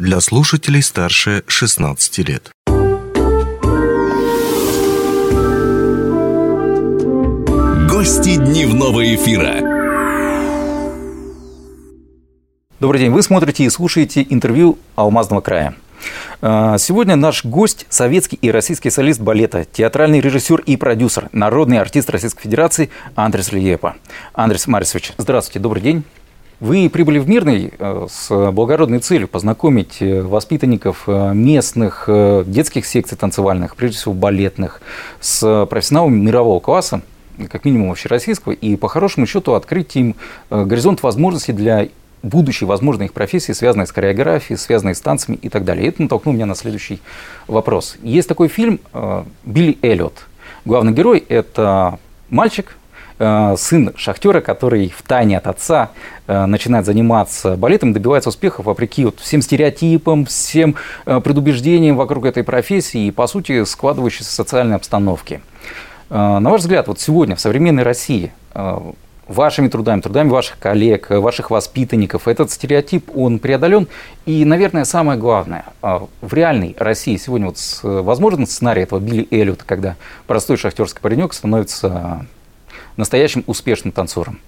для слушателей старше 16 лет. Гости дневного эфира. Добрый день, вы смотрите и слушаете интервью Алмазного края. А, сегодня наш гость – советский и российский солист балета, театральный режиссер и продюсер, народный артист Российской Федерации Андрес Лиепа. Андрес Марисович, здравствуйте, добрый день. Вы прибыли в Мирный э, с благородной целью познакомить э, воспитанников э, местных детских секций танцевальных, прежде всего балетных, с профессионалами мирового класса, как минимум общероссийского, и по хорошему счету открыть им горизонт возможностей для будущей возможной их профессии, связанной с хореографией, связанной с танцами и так далее. И это натолкнуло меня на следующий вопрос. Есть такой фильм «Билли Эллиот». Главный герой – это мальчик, сын шахтера, который в тайне от отца э, начинает заниматься балетом, добивается успехов вопреки вот всем стереотипам, всем э, предубеждениям вокруг этой профессии и, по сути, складывающейся социальной обстановки. На ваш взгляд, вот сегодня в современной России вашими трудами, трудами ваших коллег, ваших воспитанников. Этот стереотип, он преодолен. И, наверное, самое главное, в реальной России сегодня вот возможен сценарий этого Билли Эллиота, когда простой шахтерский паренек становится настоящим успешным танцором?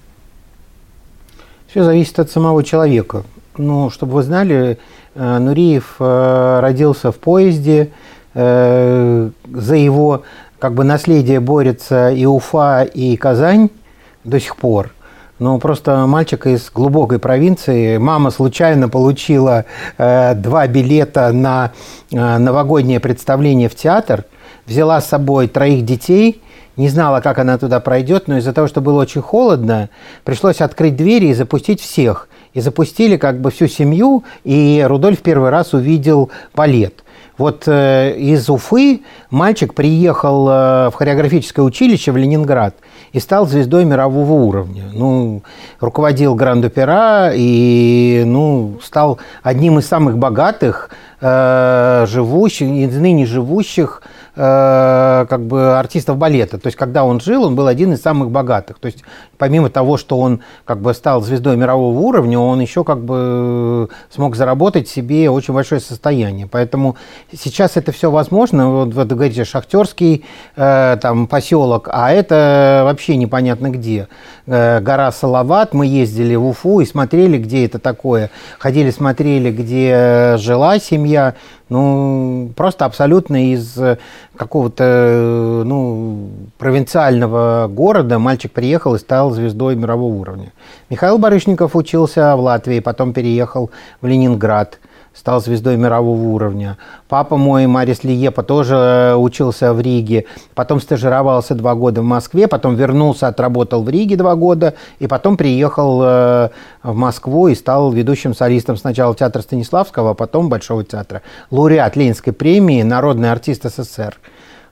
Все зависит от самого человека. Ну, чтобы вы знали, э, Нуриев э, родился в поезде, э, за его как бы наследие борется и Уфа, и Казань до сих пор. Но просто мальчик из глубокой провинции. Мама случайно получила э, два билета на э, новогоднее представление в театр, взяла с собой троих детей не знала, как она туда пройдет, но из-за того, что было очень холодно, пришлось открыть двери и запустить всех. И запустили как бы всю семью, и Рудольф первый раз увидел балет. Вот э, из Уфы мальчик приехал э, в хореографическое училище в Ленинград и стал звездой мирового уровня. Ну, руководил Гранд-Опера и ну, стал одним из самых богатых э, живущих, из ныне живущих Э, как бы артистов балета. То есть, когда он жил, он был один из самых богатых. То есть, помимо того, что он как бы стал звездой мирового уровня, он еще как бы смог заработать себе очень большое состояние. Поэтому сейчас это все возможно. Вот вы говорите, шахтерский э, там поселок, а это вообще непонятно где. Э, гора Салават, мы ездили в Уфу и смотрели, где это такое. Ходили, смотрели, где жила семья. Ну, просто абсолютно из какого-то ну, провинциального города мальчик приехал и стал звездой мирового уровня. Михаил Барышников учился в Латвии, потом переехал в Ленинград – стал звездой мирового уровня. Папа мой, Марис Лиепа, тоже э, учился в Риге, потом стажировался два года в Москве, потом вернулся, отработал в Риге два года, и потом приехал э, в Москву и стал ведущим солистом сначала театра Станиславского, а потом Большого театра. Лауреат Ленинской премии, народный артист СССР.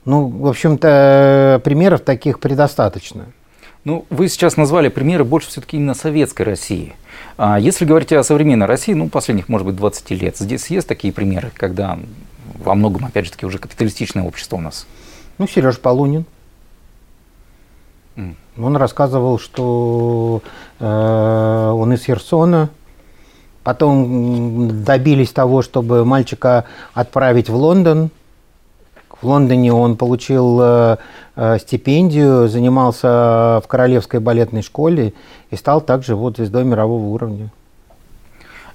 Ну, в общем-то, примеров таких предостаточно. Ну, вы сейчас назвали примеры больше все-таки именно советской России. А если говорить о современной России, ну, последних, может быть, 20 лет, здесь есть такие примеры, когда во многом, опять же таки, уже капиталистичное общество у нас? Ну, Сереж Полунин. Mm. Он рассказывал, что э, он из Херсона, потом добились того, чтобы мальчика отправить в Лондон, в Лондоне он получил э, э, стипендию, занимался в Королевской балетной школе и стал также вот звездой мирового уровня.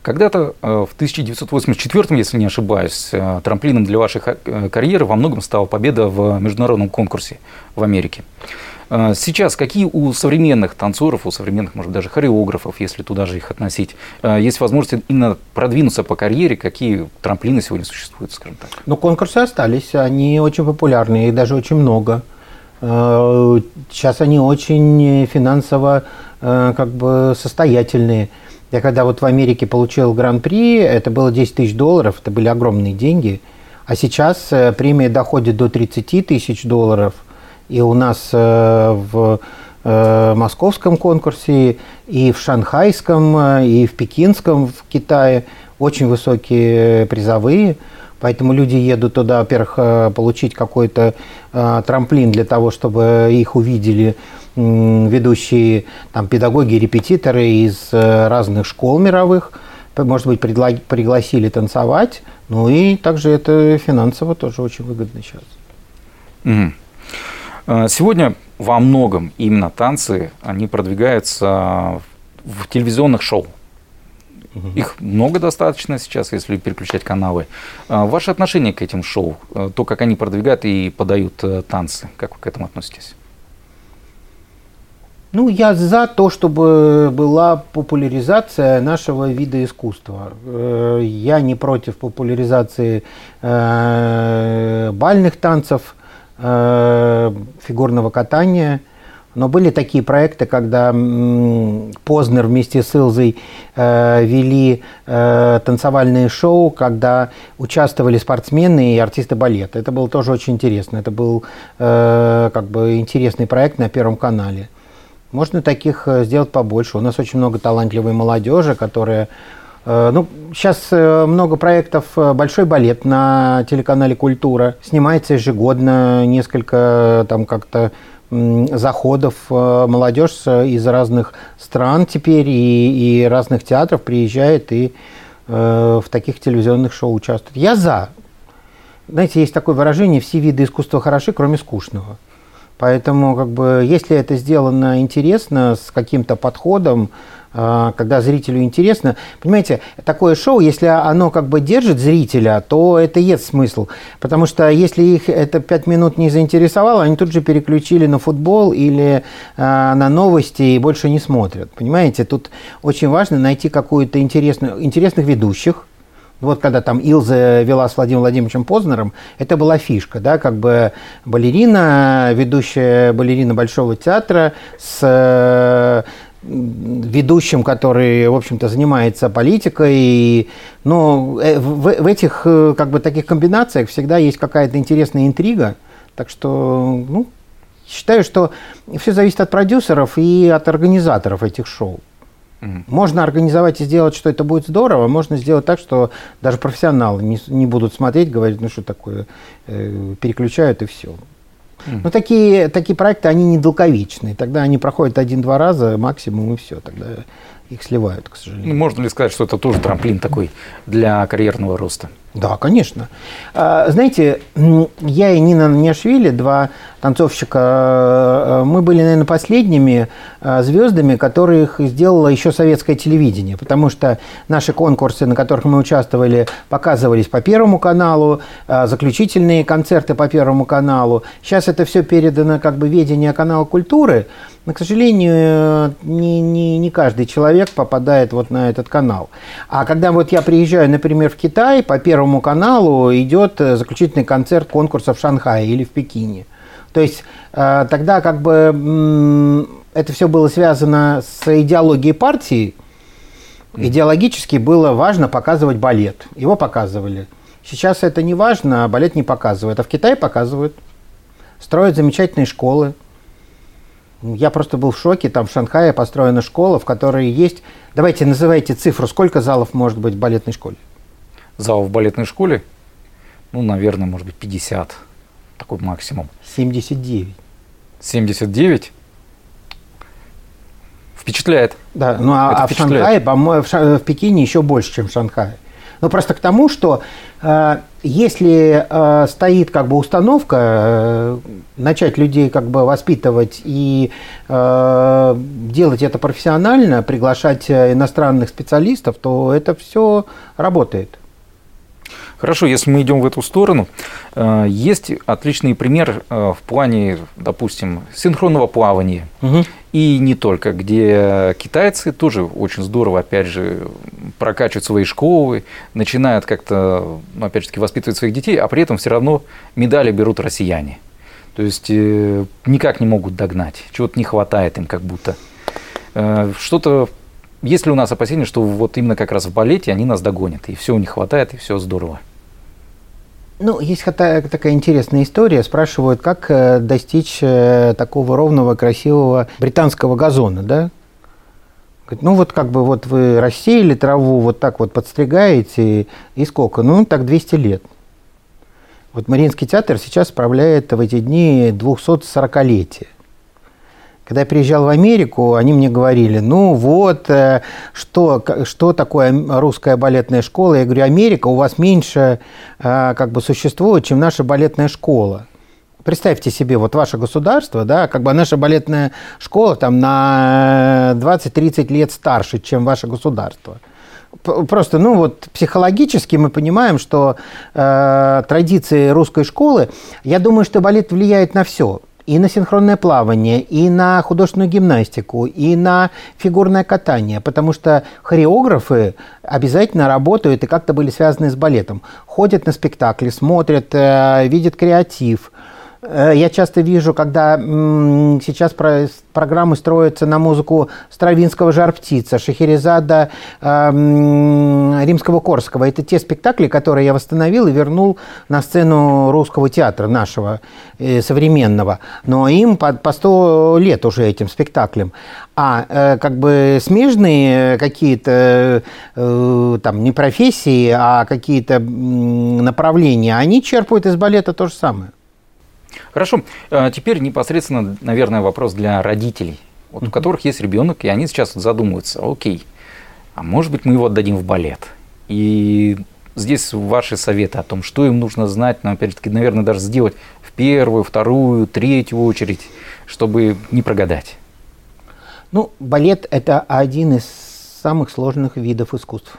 Когда-то э, в 1984, если не ошибаюсь, трамплином для вашей карьеры во многом стала победа в международном конкурсе в Америке. А, сейчас какие у современных танцоров, у современных, может даже хореографов, если туда же их относить, а, есть возможности именно продвинуться по карьере, какие трамплины сегодня существуют, скажем так? Ну, конкурсы остались, они очень популярны, их даже очень много. А, сейчас они очень финансово как бы состоятельные. Я когда вот в Америке получил гран-при, это было 10 тысяч долларов, это были огромные деньги. А сейчас э, премия доходит до 30 тысяч долларов – и у нас э, в э, московском конкурсе, и в шанхайском, э, и в пекинском в Китае очень высокие призовые. Поэтому люди едут туда, во-первых, получить какой-то трамплин для того, чтобы их увидели ведущие там, педагоги, репетиторы из разных школ мировых. может быть, пригласили танцевать, ну и также это финансово тоже очень выгодно сейчас. Угу. Сегодня во многом именно танцы, они продвигаются в телевизионных шоу. Угу. Их много достаточно сейчас, если переключать каналы. А, ваше отношение к этим шоу, э, то, как они продвигают и подают э, танцы, как вы к этому относитесь? Ну, я за то, чтобы была популяризация нашего вида искусства. Э, я не против популяризации бальных танцев, фигурного катания – но были такие проекты, когда Познер вместе с Илзой э, вели э, танцевальные шоу, когда участвовали спортсмены и артисты балета. Это было тоже очень интересно. Это был э, как бы интересный проект на Первом канале. Можно таких э, сделать побольше. У нас очень много талантливой молодежи, которая э, ну, сейчас э, много проектов «Большой балет» на телеканале «Культура». Снимается ежегодно несколько там как-то заходов э, молодежь из разных стран теперь и, и разных театров приезжает и э, в таких телевизионных шоу участвует. Я за. Знаете, есть такое выражение «все виды искусства хороши, кроме скучного». Поэтому, как бы, если это сделано интересно, с каким-то подходом, а, когда зрителю интересно. Понимаете, такое шоу, если оно как бы держит зрителя, то это есть смысл. Потому что если их это пять минут не заинтересовало, они тут же переключили на футбол или а, на новости и больше не смотрят. Понимаете, тут очень важно найти какую-то интересную, интересных ведущих, вот когда там Илза вела с Владимиром Владимировичем Познером, это была фишка, да, как бы балерина, ведущая балерина Большого театра с ведущим, который, в общем-то, занимается политикой. Но э, в, в этих э, как бы таких комбинациях всегда есть какая-то интересная интрига. Так что, ну, считаю, что все зависит от продюсеров и от организаторов этих шоу. Можно организовать и сделать, что это будет здорово, можно сделать так, что даже профессионалы не, не будут смотреть, говорить, ну что такое, э, переключают и все. Но такие, такие проекты, они недолговечные. Тогда они проходят один-два раза максимум, и все. Тогда их сливают, к сожалению. Ну, можно ли сказать, что это тоже трамплин такой для карьерного роста? Да, конечно. А, знаете, я и Нина Няшвили, два танцовщика, э, мы были, наверное, последними э, звездами, которых сделало еще советское телевидение, потому что наши конкурсы, на которых мы участвовали, показывались по Первому каналу, э, заключительные концерты по Первому каналу. Сейчас это все передано как бы ведение канала культуры, но, к сожалению, не, не, не каждый человек попадает вот на этот канал. А когда вот я приезжаю, например, в Китай, по Первому каналу идет э, заключительный концерт конкурса в Шанхае или в Пекине. То есть э, тогда как бы это все было связано с идеологией партии. Идеологически было важно показывать балет. Его показывали. Сейчас это не важно, а балет не показывают. А в Китае показывают. Строят замечательные школы. Я просто был в шоке. Там в Шанхае построена школа, в которой есть... Давайте называйте цифру. Сколько залов может быть в балетной школе? Залов в балетной школе? Ну, наверное, может быть, 50. Такой максимум. 79. 79? Впечатляет. Да, ну а, а в Шанхае, по-моему, в, в Пекине еще больше, чем в Шанхае. Ну, просто к тому, что э, если э, стоит как бы установка э, начать людей как бы воспитывать и э, делать это профессионально, приглашать э, иностранных специалистов, то это все работает. Хорошо, если мы идем в эту сторону, э, есть отличный пример э, в плане, допустим, синхронного плавания. Угу. И не только, где китайцы тоже очень здорово, опять же, прокачивают свои школы, начинают как-то, ну, опять же воспитывать своих детей, а при этом все равно медали берут россияне. То есть э, никак не могут догнать, чего-то не хватает им как будто. Что-то есть ли у нас опасения, что вот именно как раз в балете они нас догонят, и все у них хватает, и все здорово? Ну, есть такая интересная история. Спрашивают, как э, достичь э, такого ровного, красивого британского газона, да? ну вот как бы вот вы рассеяли траву, вот так вот подстригаете, и сколько? Ну, так 200 лет. Вот Мариинский театр сейчас справляет в эти дни 240-летие. Когда я приезжал в Америку, они мне говорили, ну вот, э, что, что такое русская балетная школа? Я говорю, Америка у вас меньше э, как бы существует, чем наша балетная школа. Представьте себе, вот ваше государство, да, как бы наша балетная школа там на 20-30 лет старше, чем ваше государство. Просто, ну вот психологически мы понимаем, что э, традиции русской школы, я думаю, что балет влияет на все и на синхронное плавание, и на художественную гимнастику, и на фигурное катание, потому что хореографы обязательно работают и как-то были связаны с балетом. Ходят на спектакли, смотрят, э, видят креатив – я часто вижу, когда сейчас программы строятся на музыку Стравинского «Жар птица», Шахерезада, эм, Римского Корского. Это те спектакли, которые я восстановил и вернул на сцену русского театра нашего, э, современного. Но им по, по 100 лет уже этим спектаклям. А э, как бы смежные какие-то там не профессии, а какие-то направления, они черпают из балета то же самое. Хорошо. А теперь непосредственно, наверное, вопрос для родителей, вот у которых есть ребенок, и они сейчас задумываются, окей, а может быть мы его отдадим в балет? И здесь ваши советы о том, что им нужно знать, но опять-таки, наверное, даже сделать в первую, вторую, третью очередь, чтобы не прогадать. Ну, балет – это один из самых сложных видов искусств.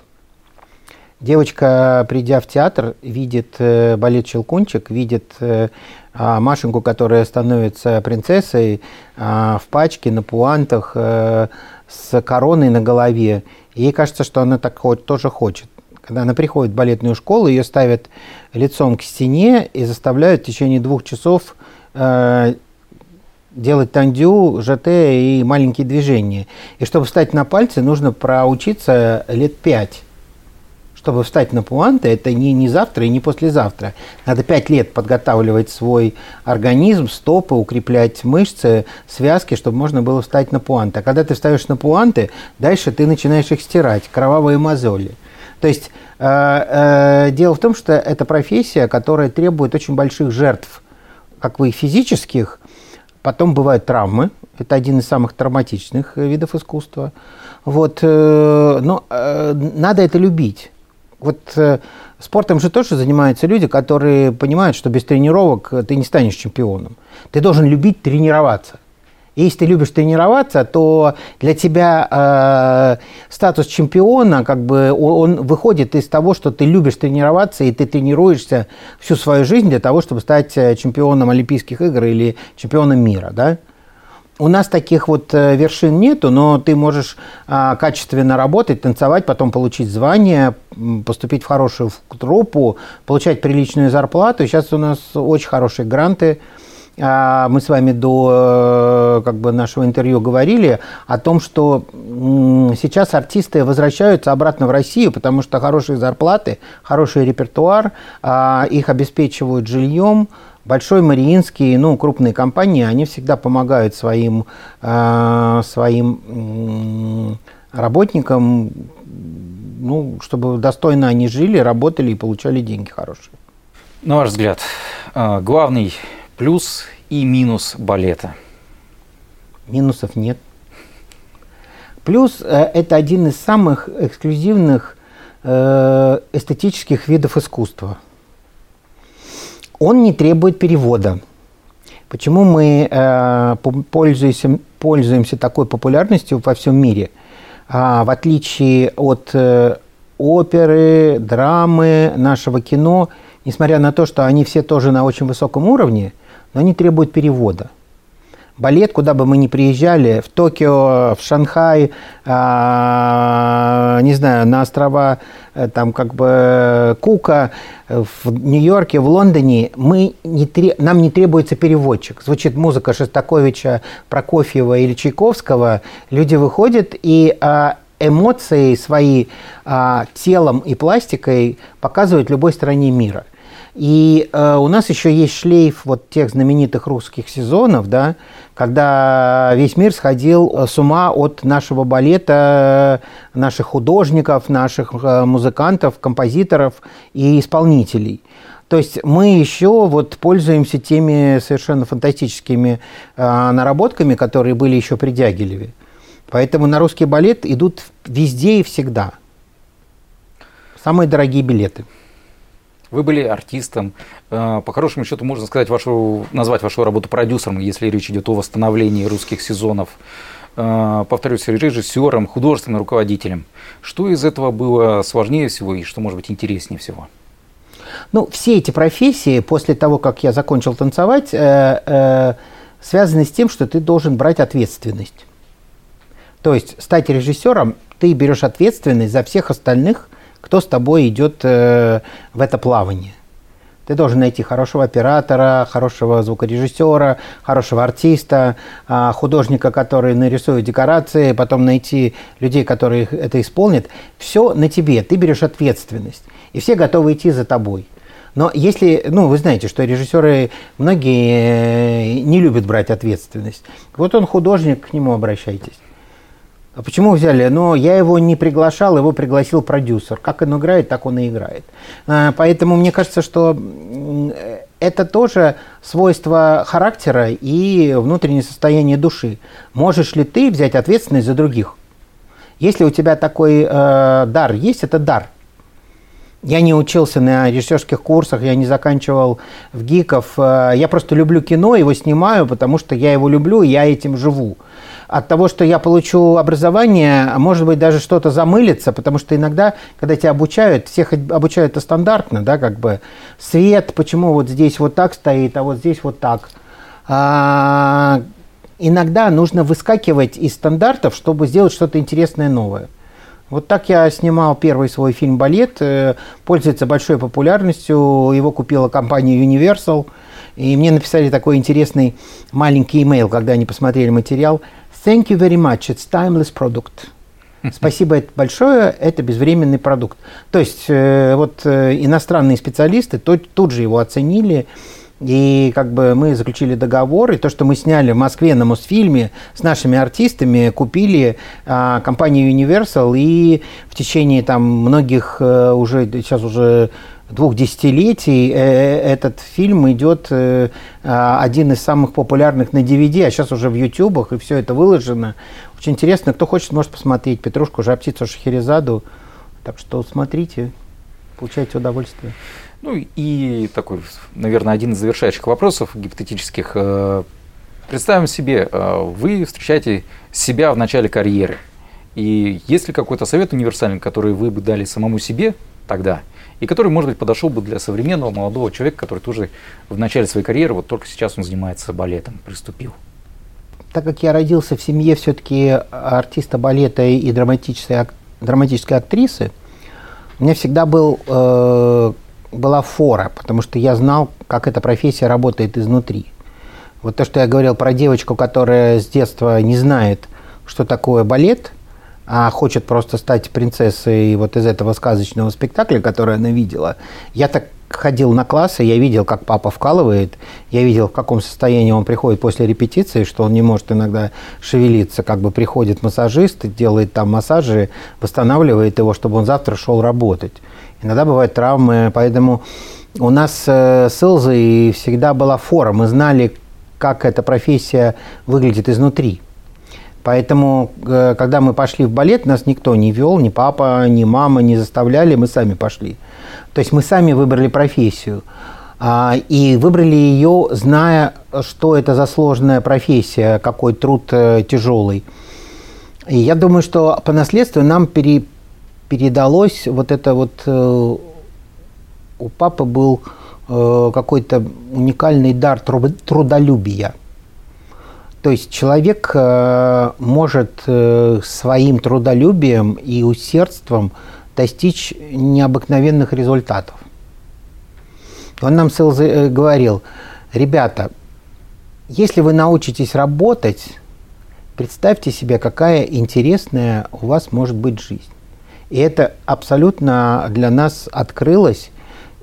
Девочка, придя в театр, видит э, балет «Щелкунчик», видит э, а, Машеньку, которая становится принцессой а, в пачке, на пуантах, э, с короной на голове. Ей кажется, что она так тоже хочет. Когда она приходит в балетную школу, ее ставят лицом к стене и заставляют в течение двух часов делать тандю, ЖТ и маленькие движения. И чтобы встать на пальцы, нужно проучиться лет пять чтобы встать на пуанты, это не, не завтра и не послезавтра. Надо пять лет подготавливать свой организм, стопы, укреплять мышцы, связки, чтобы можно было встать на пуанты. А когда ты встаешь на пуанты, дальше ты начинаешь их стирать, кровавые мозоли. То есть э, э, дело в том, что это профессия, которая требует очень больших жертв, как бы физических, потом бывают травмы, это один из самых травматичных видов искусства. Вот, э, но э, надо это любить. Вот э, спортом же тоже занимаются люди, которые понимают, что без тренировок ты не станешь чемпионом. Ты должен любить тренироваться. И если ты любишь тренироваться, то для тебя э, статус чемпиона, как бы, он выходит из того, что ты любишь тренироваться, и ты тренируешься всю свою жизнь для того, чтобы стать э, чемпионом Олимпийских игр или чемпионом мира, да? У нас таких вот э, вершин нету, но ты можешь а, качественно работать, танцевать, потом получить звание, поступить в хорошую труппу, получать приличную зарплату. Сейчас у нас очень хорошие гранты. А, мы с вами до э, как бы, нашего интервью говорили о том, что сейчас артисты возвращаются обратно в Россию, потому что хорошие зарплаты, хороший репертуар, а, их обеспечивают жильем, Большой Мариинский, ну, крупные компании, они всегда помогают своим, э, своим работникам, ну, чтобы достойно они жили, работали и получали деньги хорошие. На ваш взгляд, э, главный плюс и минус балета? Минусов нет. Плюс э, это один из самых эксклюзивных э, эстетических видов искусства – он не требует перевода. Почему мы э, пользуемся, пользуемся такой популярностью во всем мире? А, в отличие от э, оперы, драмы, нашего кино, несмотря на то, что они все тоже на очень высоком уровне, но они требуют перевода балет, куда бы мы ни приезжали, в Токио, в Шанхай, э, не знаю, на острова э, там как бы Кука, в Нью-Йорке, в Лондоне, мы не, нам не требуется переводчик. Звучит музыка Шостаковича, Прокофьева или Чайковского, люди выходят и э, эмоции свои э, телом и пластикой показывают любой стране мира – И э, у нас еще есть шлейф вот тех знаменитых русских сезонов, да, когда весь мир сходил э, с ума от нашего балета, наших художников, наших э, музыкантов, композиторов и исполнителей. То есть мы еще вот пользуемся теми совершенно фантастическими э, наработками, которые были еще при Дягилеве. Поэтому на русский балет идут везде и всегда. Самые дорогие билеты. Вы были артистом. Э, по хорошему счету можно сказать вашу, назвать вашу работу продюсером, если речь идет о восстановлении русских сезонов. Э, повторюсь, режиссером, художественным руководителем. Что из этого было сложнее всего и что может быть интереснее всего? Ну, все эти профессии после того, как я закончил танцевать, э, связаны с тем, что ты должен брать ответственность. То есть стать режиссером, ты берешь ответственность за всех остальных, кто с тобой идет э, в это плавание. Ты должен найти хорошего оператора, хорошего звукорежиссера, хорошего артиста, э, художника, который нарисует декорации, потом найти людей, которые это исполнят. Все на тебе, ты берешь ответственность. И все готовы идти за тобой. Но если, ну, вы знаете, что режиссеры многие э, не любят брать ответственность. Вот он художник, к нему обращайтесь. А почему взяли? Ну, я его не приглашал, его пригласил продюсер. Как он играет, так он и играет. А, поэтому мне кажется, что это тоже свойство характера и внутреннее состояние души. Можешь ли ты взять ответственность за других? Если у тебя такой э, дар есть, это дар. Я не учился на режиссерских курсах, я не заканчивал в ГИКов. Э, я просто люблю кино, его снимаю, потому что я его люблю, и я этим живу от того, что я получу образование, может быть, даже что-то замылится, потому что иногда, когда тебя обучают, всех обучают стандартно, да, как бы свет, почему вот здесь вот так стоит, а вот здесь вот так. А, иногда нужно выскакивать из стандартов, чтобы сделать что-то интересное новое. Вот так я снимал первый свой фильм «Балет». Э, пользуется большой популярностью. Его купила компания Universal. И мне написали такой интересный маленький имейл, когда они посмотрели материал. Thank you very much. It's timeless product. Спасибо большое, это безвременный продукт. То есть э, вот э, иностранные специалисты тут, тут же его оценили, и как бы мы заключили договор, и то, что мы сняли в Москве на Мосфильме с нашими артистами, купили а, компанию Universal, и в течение там многих э, уже, сейчас уже двух десятилетий э, э, этот фильм идет э, а, один из самых популярных на DVD, а сейчас уже в ютубах, и все это выложено. Очень интересно, кто хочет, может посмотреть Петрушку, Жаптицу, Шахерезаду. Так что смотрите, получайте удовольствие. Ну и такой, наверное, один из завершающих вопросов гипотетических. Представим себе, вы встречаете себя в начале карьеры. И есть ли какой-то совет универсальный, который вы бы дали самому себе тогда – и который, может быть, подошел бы для современного молодого человека, который тоже в начале своей карьеры, вот только сейчас он занимается балетом, приступил. Так как я родился в семье все-таки артиста балета и драматической, драматической актрисы, у меня всегда был, э, была фора, потому что я знал, как эта профессия работает изнутри. Вот то, что я говорил про девочку, которая с детства не знает, что такое балет, а хочет просто стать принцессой вот из этого сказочного спектакля, который она видела. Я так ходил на классы, я видел, как папа вкалывает, я видел, в каком состоянии он приходит после репетиции, что он не может иногда шевелиться, как бы приходит массажист, делает там массажи, восстанавливает его, чтобы он завтра шел работать. Иногда бывают травмы, поэтому у нас э, с Илзой всегда была фора, мы знали, как эта профессия выглядит изнутри. Поэтому, э, когда мы пошли в балет, нас никто не вел, ни папа, ни мама не заставляли, мы сами пошли. То есть мы сами выбрали профессию. А, и выбрали ее, зная, что это за сложная профессия, какой труд э, тяжелый. И я думаю, что по наследству нам пере, передалось вот это вот... Э, у папы был какой-то уникальный дар трудолюбия – то есть человек э, может э, своим трудолюбием и усердством достичь необыкновенных результатов. Он нам э, говорил, ребята, если вы научитесь работать, представьте себе, какая интересная у вас может быть жизнь. И это абсолютно для нас открылось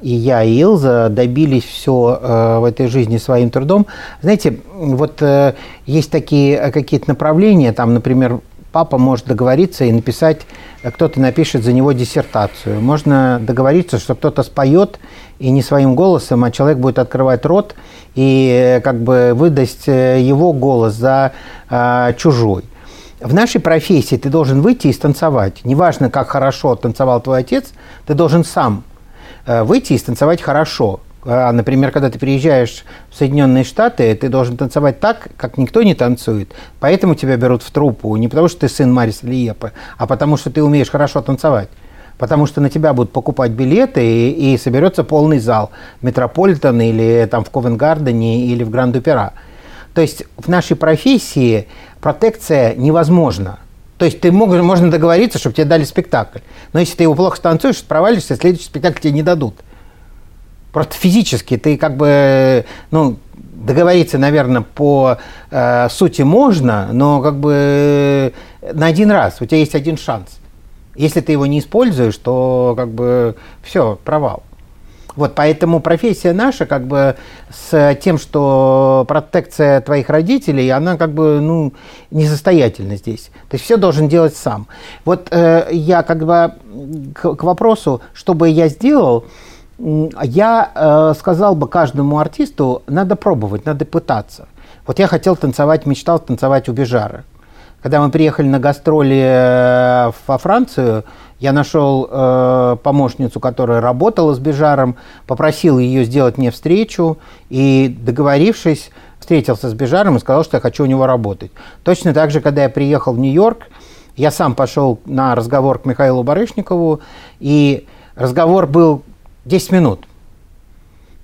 и я, и Илза добились все э, в этой жизни своим трудом. Знаете, вот э, есть такие э, какие-то направления, там, например, папа может договориться и написать, кто-то напишет за него диссертацию. Можно договориться, что кто-то споет и не своим голосом, а человек будет открывать рот и как бы выдаст его голос за э, чужой. В нашей профессии ты должен выйти и станцевать. Неважно, как хорошо танцевал твой отец, ты должен сам выйти и станцевать хорошо. А, например, когда ты приезжаешь в Соединенные Штаты, ты должен танцевать так, как никто не танцует. Поэтому тебя берут в труппу. Не потому, что ты сын Мариса Лиепа, а потому, что ты умеешь хорошо танцевать. Потому что на тебя будут покупать билеты, и, и соберется полный зал Метрополитен или там в Ковенгардене или в Гранд-Опера. То есть в нашей профессии протекция невозможна. То есть ты мог, можно договориться, чтобы тебе дали спектакль. Но если ты его плохо станцуешь, провалишься, следующий спектакль тебе не дадут. Просто физически ты как бы, ну, договориться, наверное, по э, сути можно, но как бы э, на один раз. У тебя есть один шанс. Если ты его не используешь, то как бы все, провал. Вот, поэтому профессия наша, как бы, с тем, что протекция твоих родителей, она, как бы, ну, несостоятельна здесь. То есть все должен делать сам. Вот э, я, как бы, к, к вопросу, что бы я сделал, я э, сказал бы каждому артисту, надо пробовать, надо пытаться. Вот я хотел танцевать, мечтал танцевать у Бежара. Когда мы приехали на гастроли э, во Францию, я нашел э, помощницу, которая работала с Бежаром, попросил ее сделать мне встречу и, договорившись, встретился с Бежаром и сказал, что я хочу у него работать. Точно так же, когда я приехал в Нью-Йорк, я сам пошел на разговор к Михаилу Барышникову, и разговор был 10 минут.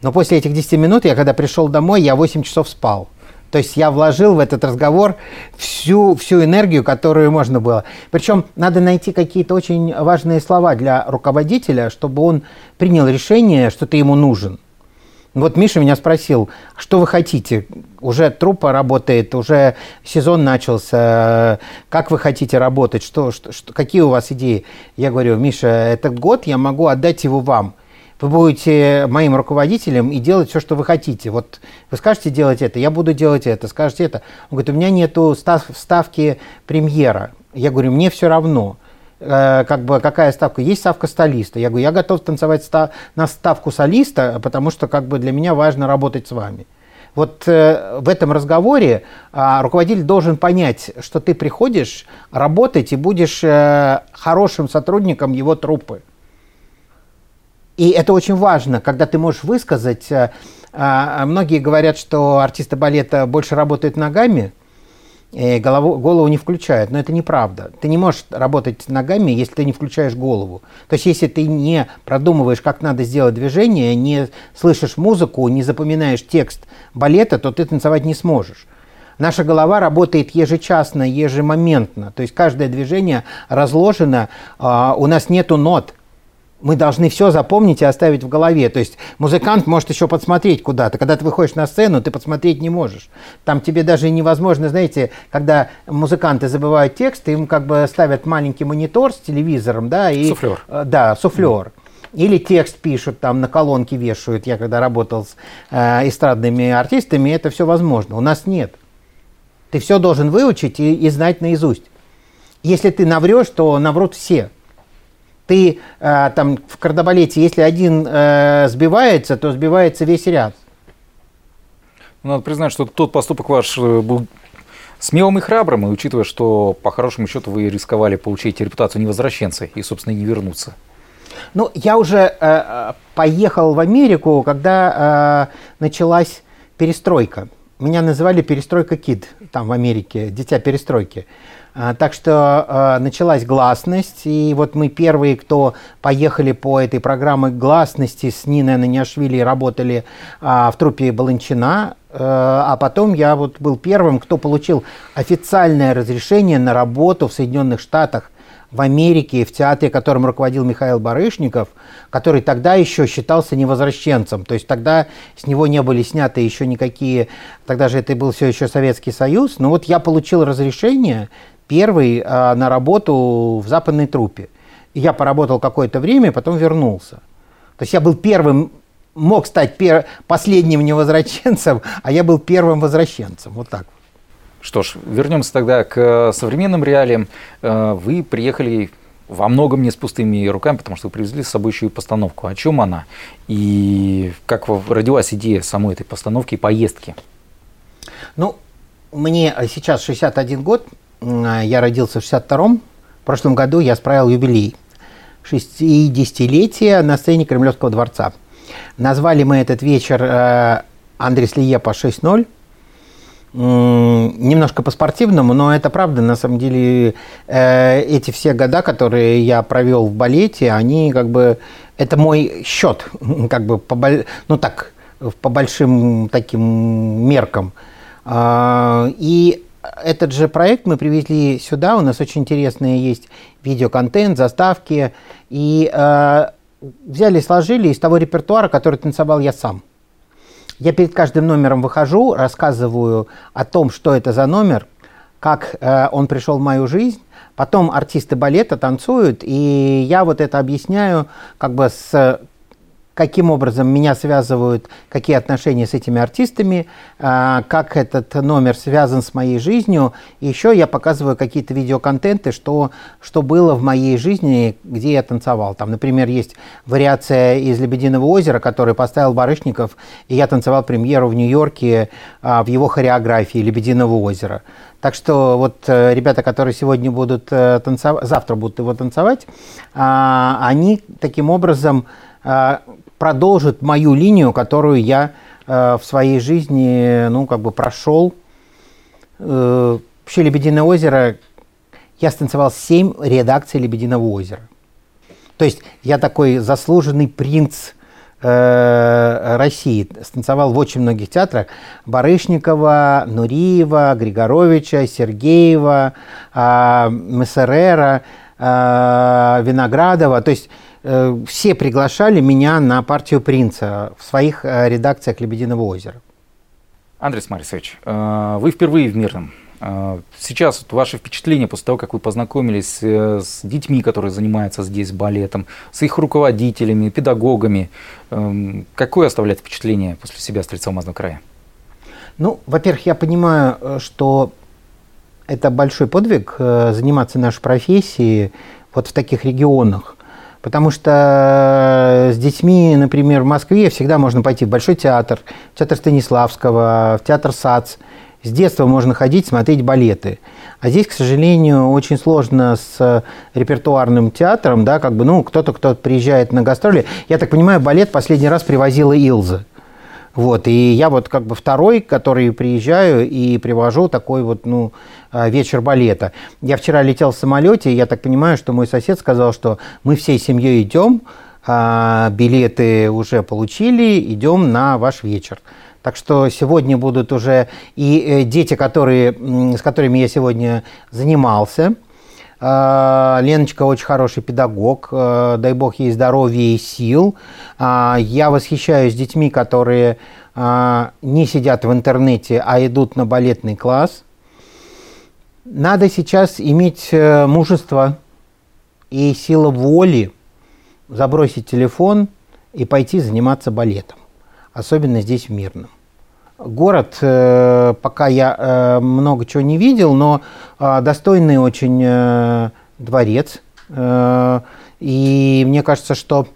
Но после этих 10 минут, я когда пришел домой, я 8 часов спал. То есть я вложил в этот разговор всю, всю энергию, которую можно было. Причем надо найти какие-то очень важные слова для руководителя, чтобы он принял решение, что ты ему нужен. Вот Миша меня спросил, что вы хотите? Уже труппа работает, уже сезон начался. Как вы хотите работать? Что, что, что, какие у вас идеи? Я говорю, Миша, этот год я могу отдать его вам вы будете моим руководителем и делать все, что вы хотите. Вот вы скажете делать это, я буду делать это, скажете это. Он говорит, у меня нету став, ставки премьера. Я говорю, мне все равно э, как бы какая ставка? Есть ставка солиста. Я говорю, я готов танцевать став, на ставку солиста, потому что как бы для меня важно работать с вами. Вот э, в этом разговоре э, руководитель должен понять, что ты приходишь работать и будешь э, хорошим сотрудником его труппы. И это очень важно, когда ты можешь высказать. Э, а, многие говорят, что артисты балета больше работают ногами, и голову, голову не включают. Но это неправда. Ты не можешь работать ногами, если ты не включаешь голову. То есть, если ты не продумываешь, как надо сделать движение, не слышишь музыку, не запоминаешь текст балета, то ты танцевать не сможешь. Наша голова работает ежечасно, ежемоментно. То есть каждое движение разложено. А, у нас нету нот мы должны все запомнить и оставить в голове. То есть музыкант может еще подсмотреть куда-то. Когда ты выходишь на сцену, ты подсмотреть не можешь. Там тебе даже невозможно, знаете, когда музыканты забывают текст, им как бы ставят маленький монитор с телевизором, да, и... Суфлер. Э, да, суфлер. Или текст пишут, там на колонке вешают. Я когда работал с э, эстрадными артистами, это все возможно. У нас нет. Ты все должен выучить и, и знать наизусть. Если ты наврешь, то наврут все ты э, там в кардебалете, если один э, сбивается, то сбивается весь ряд. Ну, надо признать, что тот поступок ваш э, был смелым и храбрым, и учитывая, что по хорошему счету вы рисковали получить репутацию невозвращенца и, собственно, не вернуться. Ну, я уже э, поехал в Америку, когда э, началась перестройка. Меня называли перестройка кид там в Америке, дитя перестройки. Так что э, началась гласность, и вот мы первые, кто поехали по этой программе гласности с Ниной Наняшвили, работали э, в трупе Баланчина, э, а потом я вот был первым, кто получил официальное разрешение на работу в Соединенных Штатах в Америке, в театре, которым руководил Михаил Барышников, который тогда еще считался невозвращенцем. То есть тогда с него не были сняты еще никакие... Тогда же это был все еще Советский Союз. Но вот я получил разрешение первый а, на работу в западной трупе. И я поработал какое-то время, потом вернулся. То есть я был первым, мог стать пер, последним невозвращенцем, а я был первым возвращенцем. Вот так. Что ж, вернемся тогда к современным реалиям. Э, вы приехали во многом не с пустыми руками, потому что вы привезли с собой еще и постановку. О чем она? И как родилась идея самой этой постановки и поездки? Ну, мне сейчас 61 год, я родился в 62-м. В прошлом году я справил юбилей. 60-летие на сцене Кремлевского дворца. Назвали мы этот вечер э, Андрес Лиепа 6.0 немножко по-спортивному, но это правда, на самом деле, э, эти все года, которые я провел в балете, они как бы, это мой счет, как бы, по, ну так, по большим таким меркам. А, и этот же проект мы привезли сюда, у нас очень интересные есть видеоконтент, заставки, и э, взяли, сложили из того репертуара, который танцевал я сам. Я перед каждым номером выхожу, рассказываю о том, что это за номер, как э, он пришел в мою жизнь. Потом артисты балета танцуют, и я вот это объясняю как бы с каким образом меня связывают, какие отношения с этими артистами, а, как этот номер связан с моей жизнью. Еще я показываю какие-то видеоконтенты, что, что было в моей жизни, где я танцевал. Там, например, есть вариация из «Лебединого озера», которую поставил Барышников, и я танцевал премьеру в Нью-Йорке а, в его хореографии «Лебединого озера». Так что вот э, ребята, которые сегодня будут э, танцевать, завтра будут его танцевать, а, они таким образом продолжит мою линию, которую я э, в своей жизни, ну, как бы прошел. Э, вообще «Лебединое озеро» я станцевал семь редакций «Лебединого озера». То есть я такой заслуженный принц э, России. Станцевал в очень многих театрах. Барышникова, Нуриева, Григоровича, Сергеева, э, Мессерера, э, Виноградова. То есть все приглашали меня на партию принца в своих э, редакциях «Лебединого озера». Андрей Марисович, э, вы впервые в Мирном. Сейчас вот ваши впечатления после того, как вы познакомились с детьми, которые занимаются здесь балетом, с их руководителями, педагогами, какое оставляет впечатление после себя Стрельца Алмазного края? Ну, во-первых, я понимаю, что это большой подвиг заниматься нашей профессией вот в таких регионах. Потому что с детьми, например, в Москве всегда можно пойти в Большой театр, в театр Станиславского, в театр САЦ. С детства можно ходить, смотреть балеты. А здесь, к сожалению, очень сложно с репертуарным театром, да, как бы, ну, кто-то, кто приезжает на гастроли. Я так понимаю, балет последний раз привозила Илза. Вот, и я вот как бы второй, который приезжаю и привожу такой вот, ну, а, вечер балета. Я вчера летел в самолете, и я так понимаю, что мой сосед сказал, что мы всей семьей идем, а, билеты уже получили, идем на ваш вечер. Так что сегодня будут уже и э, дети, которые, с которыми я сегодня занимался. А, Леночка очень хороший педагог, дай бог ей здоровья и сил. Я восхищаюсь детьми, которые не сидят в интернете, а идут на балетный класс – надо сейчас иметь э, мужество и сила воли забросить телефон и пойти заниматься балетом, особенно здесь в Мирном. Город, э, пока я э, много чего не видел, но достойный очень дворец. И мне кажется, что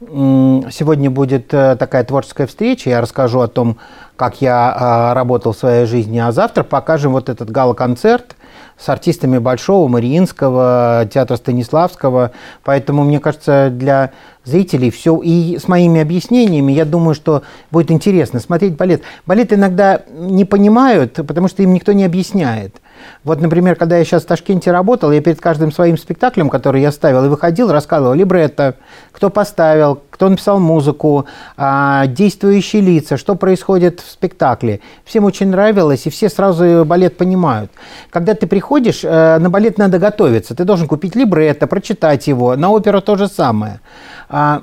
сегодня будет такая творческая встреча. Я расскажу о том, как я работал в своей жизни, а завтра покажем вот этот гала-концерт с артистами Большого, Мариинского, театра Станиславского. Поэтому, мне кажется, для зрителей все и с моими объяснениями, я думаю, что будет интересно смотреть балет. Балет иногда не понимают, потому что им никто не объясняет. Вот, например, когда я сейчас в Ташкенте работал, я перед каждым своим спектаклем, который я ставил и выходил, рассказывал либретто, кто поставил, кто написал музыку, а, действующие лица, что происходит в спектакле. Всем очень нравилось, и все сразу балет понимают. Когда ты приходишь, э, на балет надо готовиться. Ты должен купить либретто, прочитать его. На оперу то же самое. А,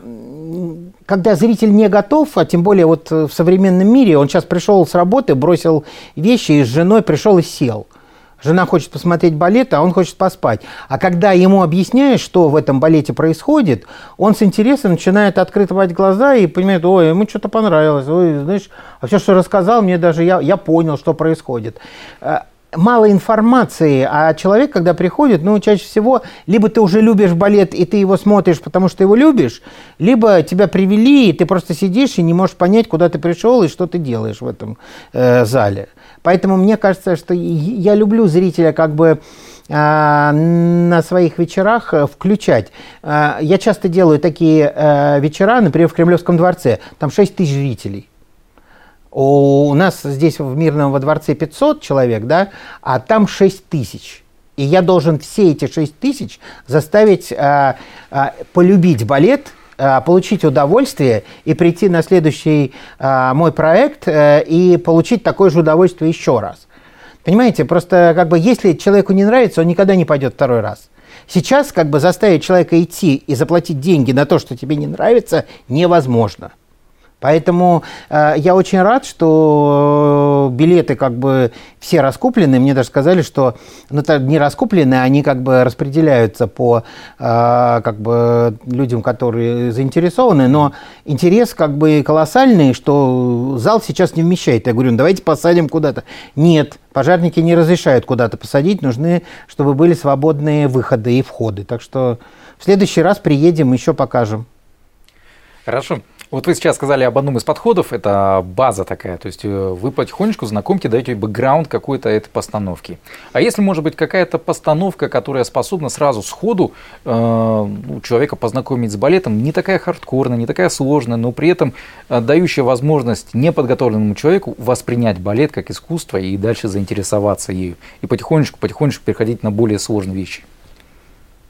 когда зритель не готов, а тем более вот в современном мире, он сейчас пришел с работы, бросил вещи и с женой пришел и сел – Жена хочет посмотреть балет, а он хочет поспать. А когда ему объясняешь, что в этом балете происходит, он с интересом начинает открывать глаза и понимает, ой, ему что-то понравилось, ой, знаешь, а все, что рассказал, мне даже я, я понял, что происходит э, мало информации, а человек, когда приходит, ну, чаще всего, либо ты уже любишь балет, и ты его смотришь, потому что его любишь, либо тебя привели, и ты просто сидишь и не можешь понять, куда ты пришел и что ты делаешь в этом э, зале. Поэтому мне кажется, что я люблю зрителя как бы э, на своих вечерах э, включать. Э, я часто делаю такие вечера, например, в Кремлевском дворце, там 6 тысяч зрителей. У нас здесь в Мирном во дворце 500 человек, да, а там 6 тысяч. И я должен все эти 6 тысяч заставить а, а, полюбить балет, а, получить удовольствие и прийти на следующий а, мой проект а, и получить такое же удовольствие еще раз. Понимаете, просто как бы если человеку не нравится, он никогда не пойдет второй раз. Сейчас как бы заставить человека идти и заплатить деньги на то, что тебе не нравится, невозможно. Поэтому э, я очень рад, что билеты как бы все раскуплены. Мне даже сказали, что ну, это не раскуплены, они как бы распределяются по э, как бы людям, которые заинтересованы. Но интерес как бы колоссальный, что зал сейчас не вмещает. Я говорю, ну, давайте посадим куда-то. Нет, пожарники не разрешают куда-то посадить. Нужны, чтобы были свободные выходы и входы. Так что в следующий раз приедем, еще покажем. Хорошо. Вот вы сейчас сказали об одном из подходов, это база такая, то есть э, вы потихонечку знакомьте, даете бэкграунд какой-то этой постановки. А если, может быть, какая-то постановка, которая способна сразу сходу э, ну, человека познакомить с балетом, не такая хардкорная, не такая сложная, но при этом э, дающая возможность неподготовленному человеку воспринять балет как искусство и дальше заинтересоваться ею, и потихонечку-потихонечку переходить на более сложные вещи?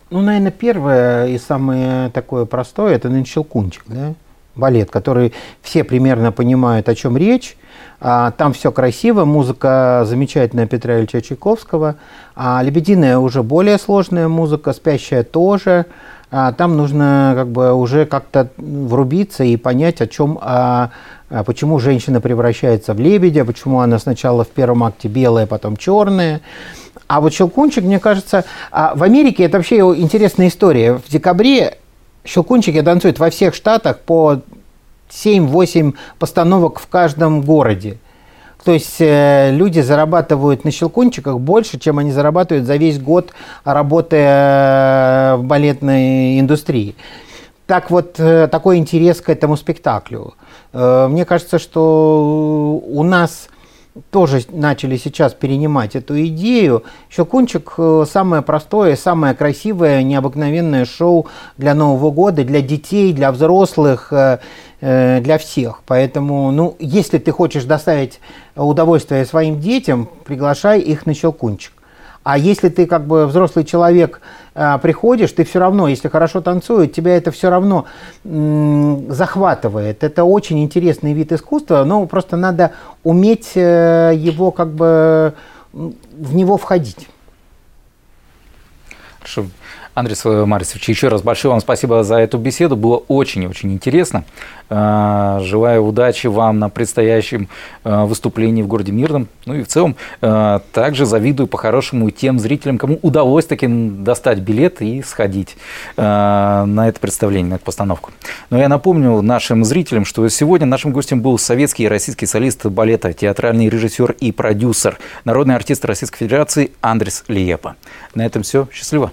Ну, наверное, первое и самое такое простое – это, наверное, щелкунчик, да? Балет, который все примерно понимают, о чем речь. А, там все красиво, музыка замечательная Петра Ильича Чайковского. А «Лебединая» уже более сложная музыка, «Спящая» тоже. А, там нужно как бы уже как-то врубиться и понять, о чем, а, а, почему женщина превращается в лебедя, почему она сначала в первом акте белая, потом черная. А вот «Щелкунчик», мне кажется, а в Америке это вообще интересная история. В декабре Щелкунчики танцуют во всех штатах по 7-8 постановок в каждом городе. То есть э, люди зарабатывают на щелкунчиках больше, чем они зарабатывают за весь год, работая в балетной индустрии. Так вот, э, такой интерес к этому спектаклю. Э, мне кажется, что у нас тоже начали сейчас перенимать эту идею. Щелкунчик э, самое простое, самое красивое, необыкновенное шоу для Нового года, для детей, для взрослых, э, э, для всех. Поэтому, ну, если ты хочешь доставить удовольствие своим детям, приглашай их на Щелкунчик. А если ты как бы взрослый человек э, приходишь, ты все равно, если хорошо танцует, тебя это все равно захватывает. Это очень интересный вид искусства, но просто надо уметь э, его как бы в него входить. Хорошо. Андрей Марисович, еще раз большое вам спасибо за эту беседу. Было очень-очень интересно. А, желаю удачи вам на предстоящем а, выступлении в городе Мирном. Ну и в целом а, также завидую по-хорошему тем зрителям, кому удалось таки достать билет и сходить на это представление, на эту постановку. Но я напомню нашим зрителям, что сегодня нашим гостем был советский и российский солист балета, театральный режиссер и продюсер, народный артист Российской Федерации Андрес Лиепа. На этом все. Счастливо.